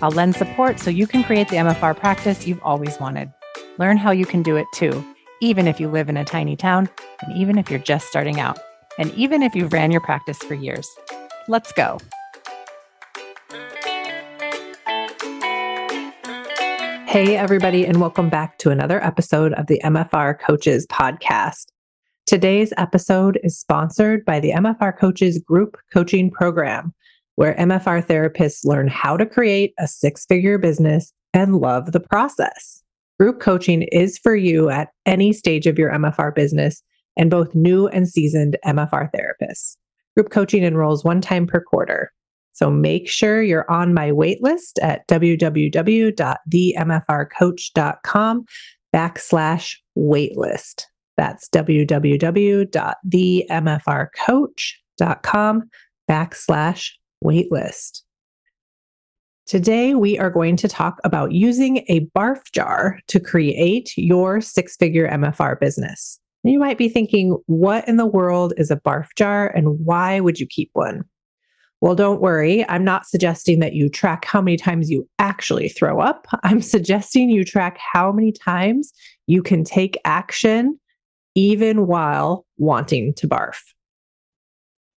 I'll lend support so you can create the MFR practice you've always wanted. Learn how you can do it too, even if you live in a tiny town, and even if you're just starting out, and even if you've ran your practice for years. Let's go. Hey, everybody, and welcome back to another episode of the MFR Coaches Podcast. Today's episode is sponsored by the MFR Coaches Group Coaching Program where MFR therapists learn how to create a six figure business and love the process. Group coaching is for you at any stage of your MFR business and both new and seasoned MFR therapists. Group coaching enrolls one time per quarter. So make sure you're on my waitlist at www.themfrcoach.com backslash waitlist. That's www.themfrcoach.com backslash waitlist. Today, we are going to talk about using a barf jar to create your six figure MFR business. You might be thinking, what in the world is a barf jar and why would you keep one? Well, don't worry. I'm not suggesting that you track how many times you actually throw up. I'm suggesting you track how many times you can take action even while wanting to barf.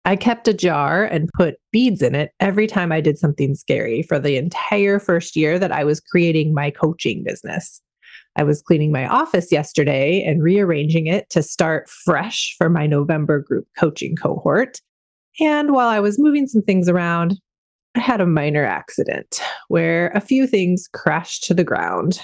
I kept a jar and put beads in it every time I did something scary for the entire first year that I was creating my coaching business. I was cleaning my office yesterday and rearranging it to start fresh for my November group coaching cohort. And while I was moving some things around, I had a minor accident where a few things crashed to the ground.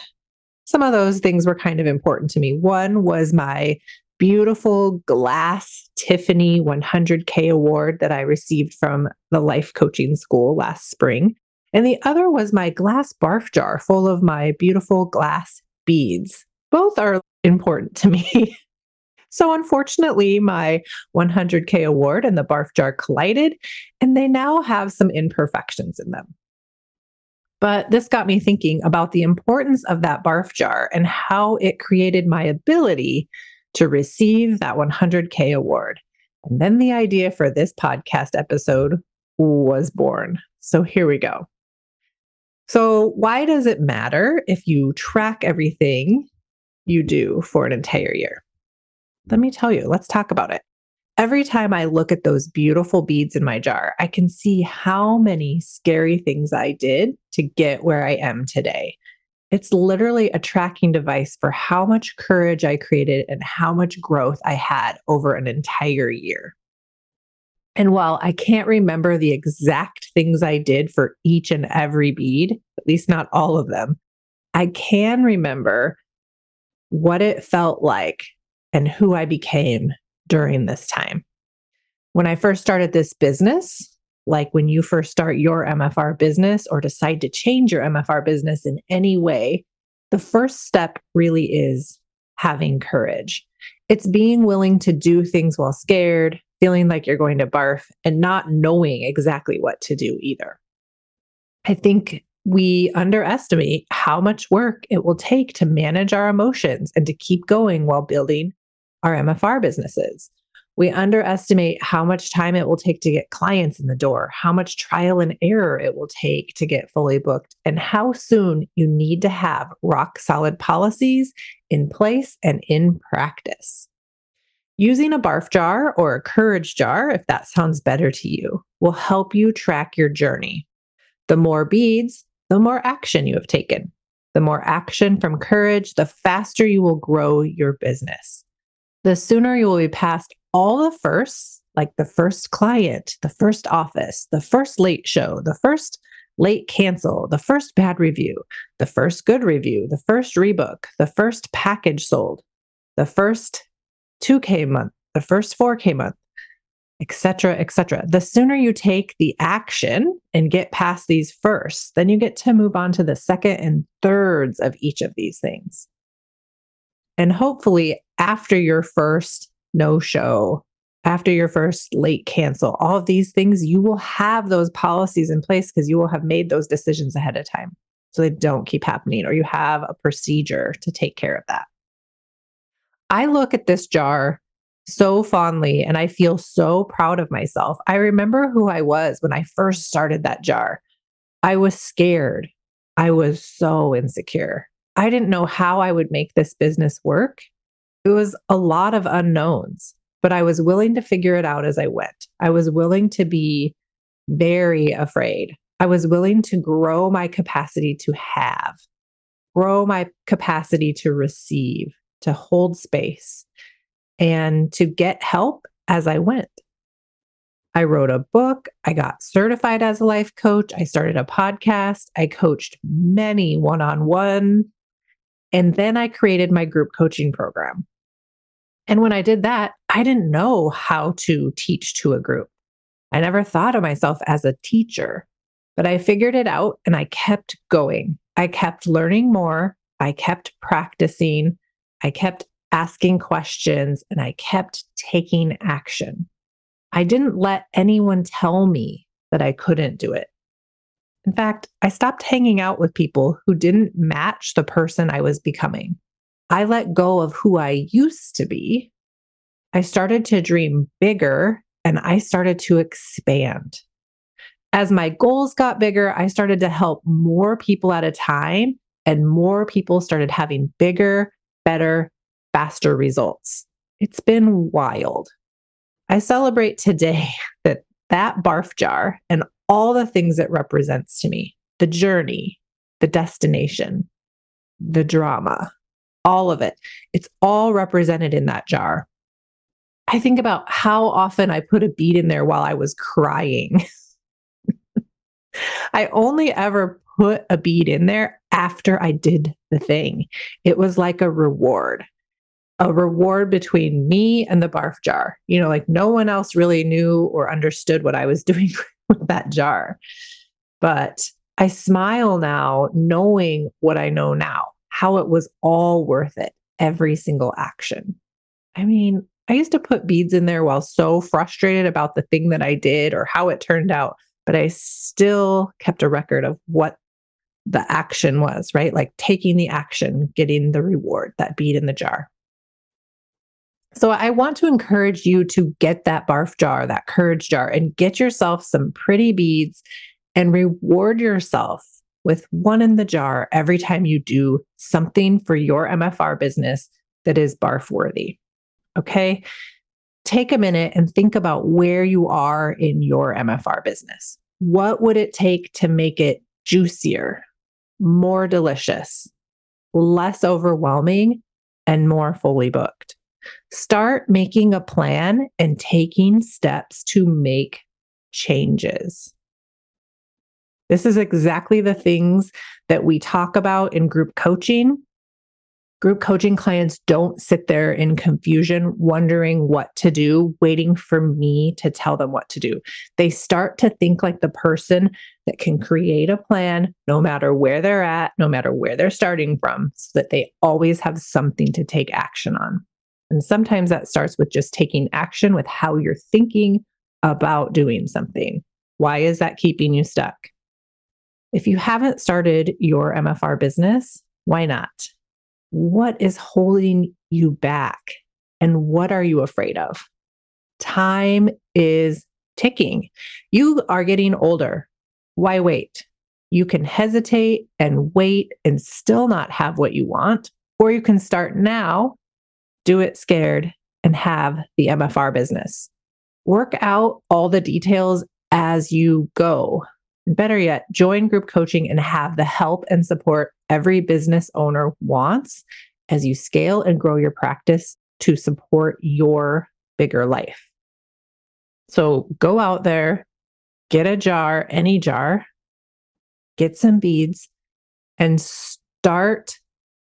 Some of those things were kind of important to me. One was my beautiful glass Tiffany 100K award that I received from the Life Coaching School last spring. And the other was my glass barf jar full of my beautiful glass beads. Both are important to me. so, unfortunately, my 100K award and the barf jar collided, and they now have some imperfections in them. But this got me thinking about the importance of that barf jar and how it created my ability to receive that 100K award. And then the idea for this podcast episode was born. So here we go. So, why does it matter if you track everything you do for an entire year? Let me tell you, let's talk about it. Every time I look at those beautiful beads in my jar, I can see how many scary things I did to get where I am today. It's literally a tracking device for how much courage I created and how much growth I had over an entire year. And while I can't remember the exact things I did for each and every bead, at least not all of them, I can remember what it felt like and who I became during this time. When I first started this business, like when you first start your MFR business or decide to change your MFR business in any way, the first step really is having courage. It's being willing to do things while scared, feeling like you're going to barf, and not knowing exactly what to do either. I think we underestimate how much work it will take to manage our emotions and to keep going while building our MFR businesses. We underestimate how much time it will take to get clients in the door, how much trial and error it will take to get fully booked, and how soon you need to have rock solid policies in place and in practice. Using a barf jar or a courage jar, if that sounds better to you, will help you track your journey. The more beads, the more action you have taken. The more action from courage, the faster you will grow your business. The sooner you will be past all the firsts, like the first client, the first office, the first late show, the first late cancel, the first bad review, the first good review, the first rebook, the first package sold, the first 2K month, the first 4K month. etc., etc. The sooner you take the action and get past these first, then you get to move on to the second and thirds of each of these things. And hopefully, after your first no show, after your first late cancel, all of these things, you will have those policies in place because you will have made those decisions ahead of time so they don't keep happening, or you have a procedure to take care of that. I look at this jar so fondly and I feel so proud of myself. I remember who I was when I first started that jar. I was scared. I was so insecure. I didn't know how I would make this business work. It was a lot of unknowns, but I was willing to figure it out as I went. I was willing to be very afraid. I was willing to grow my capacity to have, grow my capacity to receive, to hold space, and to get help as I went. I wrote a book. I got certified as a life coach. I started a podcast. I coached many one on one. And then I created my group coaching program. And when I did that, I didn't know how to teach to a group. I never thought of myself as a teacher, but I figured it out and I kept going. I kept learning more. I kept practicing. I kept asking questions and I kept taking action. I didn't let anyone tell me that I couldn't do it. In fact, I stopped hanging out with people who didn't match the person I was becoming. I let go of who I used to be. I started to dream bigger and I started to expand. As my goals got bigger, I started to help more people at a time, and more people started having bigger, better, faster results. It's been wild. I celebrate today that that barf jar and all the things it represents to me the journey, the destination, the drama, all of it. It's all represented in that jar. I think about how often I put a bead in there while I was crying. I only ever put a bead in there after I did the thing. It was like a reward a reward between me and the barf jar. You know, like no one else really knew or understood what I was doing that jar. But I smile now knowing what I know now, how it was all worth it, every single action. I mean, I used to put beads in there while so frustrated about the thing that I did or how it turned out, but I still kept a record of what the action was, right? Like taking the action, getting the reward, that bead in the jar. So I want to encourage you to get that barf jar, that courage jar, and get yourself some pretty beads and reward yourself with one in the jar every time you do something for your MFR business that is barf worthy. Okay. Take a minute and think about where you are in your MFR business. What would it take to make it juicier, more delicious, less overwhelming, and more fully booked? Start making a plan and taking steps to make changes. This is exactly the things that we talk about in group coaching. Group coaching clients don't sit there in confusion, wondering what to do, waiting for me to tell them what to do. They start to think like the person that can create a plan no matter where they're at, no matter where they're starting from, so that they always have something to take action on. And sometimes that starts with just taking action with how you're thinking about doing something. Why is that keeping you stuck? If you haven't started your MFR business, why not? What is holding you back? And what are you afraid of? Time is ticking. You are getting older. Why wait? You can hesitate and wait and still not have what you want, or you can start now do it scared, and have the MFR business. Work out all the details as you go. Better yet, join group coaching and have the help and support every business owner wants as you scale and grow your practice to support your bigger life. So go out there, get a jar, any jar, get some beads, and start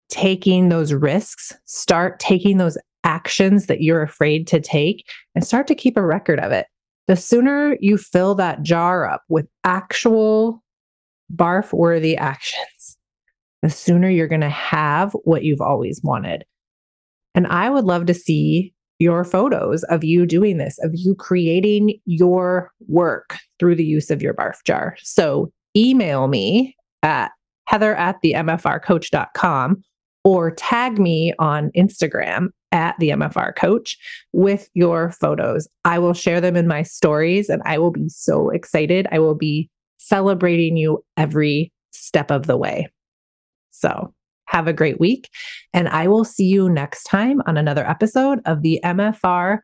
taking those risks, start taking those actions that you're afraid to take, and start to keep a record of it. The sooner you fill that jar up with actual barf worthy actions, the sooner you're going to have what you've always wanted. And I would love to see your photos of you doing this, of you creating your work through the use of your barf jar. So email me at heather at the mfrcoach.com or tag me on Instagram at the MFR coach with your photos. I will share them in my stories and I will be so excited. I will be celebrating you every step of the way. So have a great week. And I will see you next time on another episode of the MFR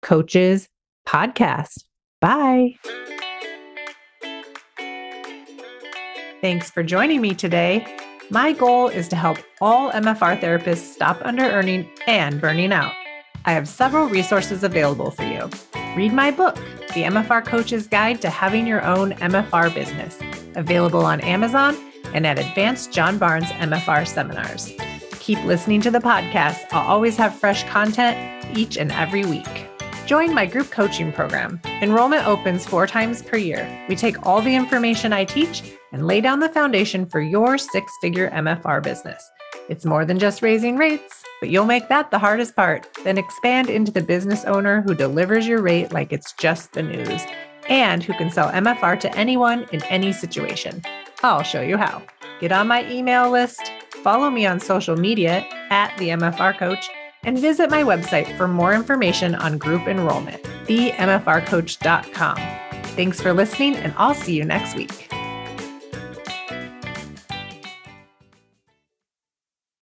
Coaches Podcast. Bye. Thanks for joining me today. My goal is to help all MFR therapists stop under earning and burning out. I have several resources available for you. Read my book, The MFR Coach's Guide to Having Your Own MFR Business, available on Amazon and at Advanced John Barnes MFR seminars. Keep listening to the podcast. I'll always have fresh content each and every week. Join my group coaching program. Enrollment opens four times per year. We take all the information I teach and lay down the foundation for your six figure MFR business. It's more than just raising rates, but you'll make that the hardest part. Then expand into the business owner who delivers your rate like it's just the news and who can sell MFR to anyone in any situation. I'll show you how. Get on my email list, follow me on social media at the MFR Coach, and visit my website for more information on group enrollment, themfrcoach.com. Thanks for listening, and I'll see you next week.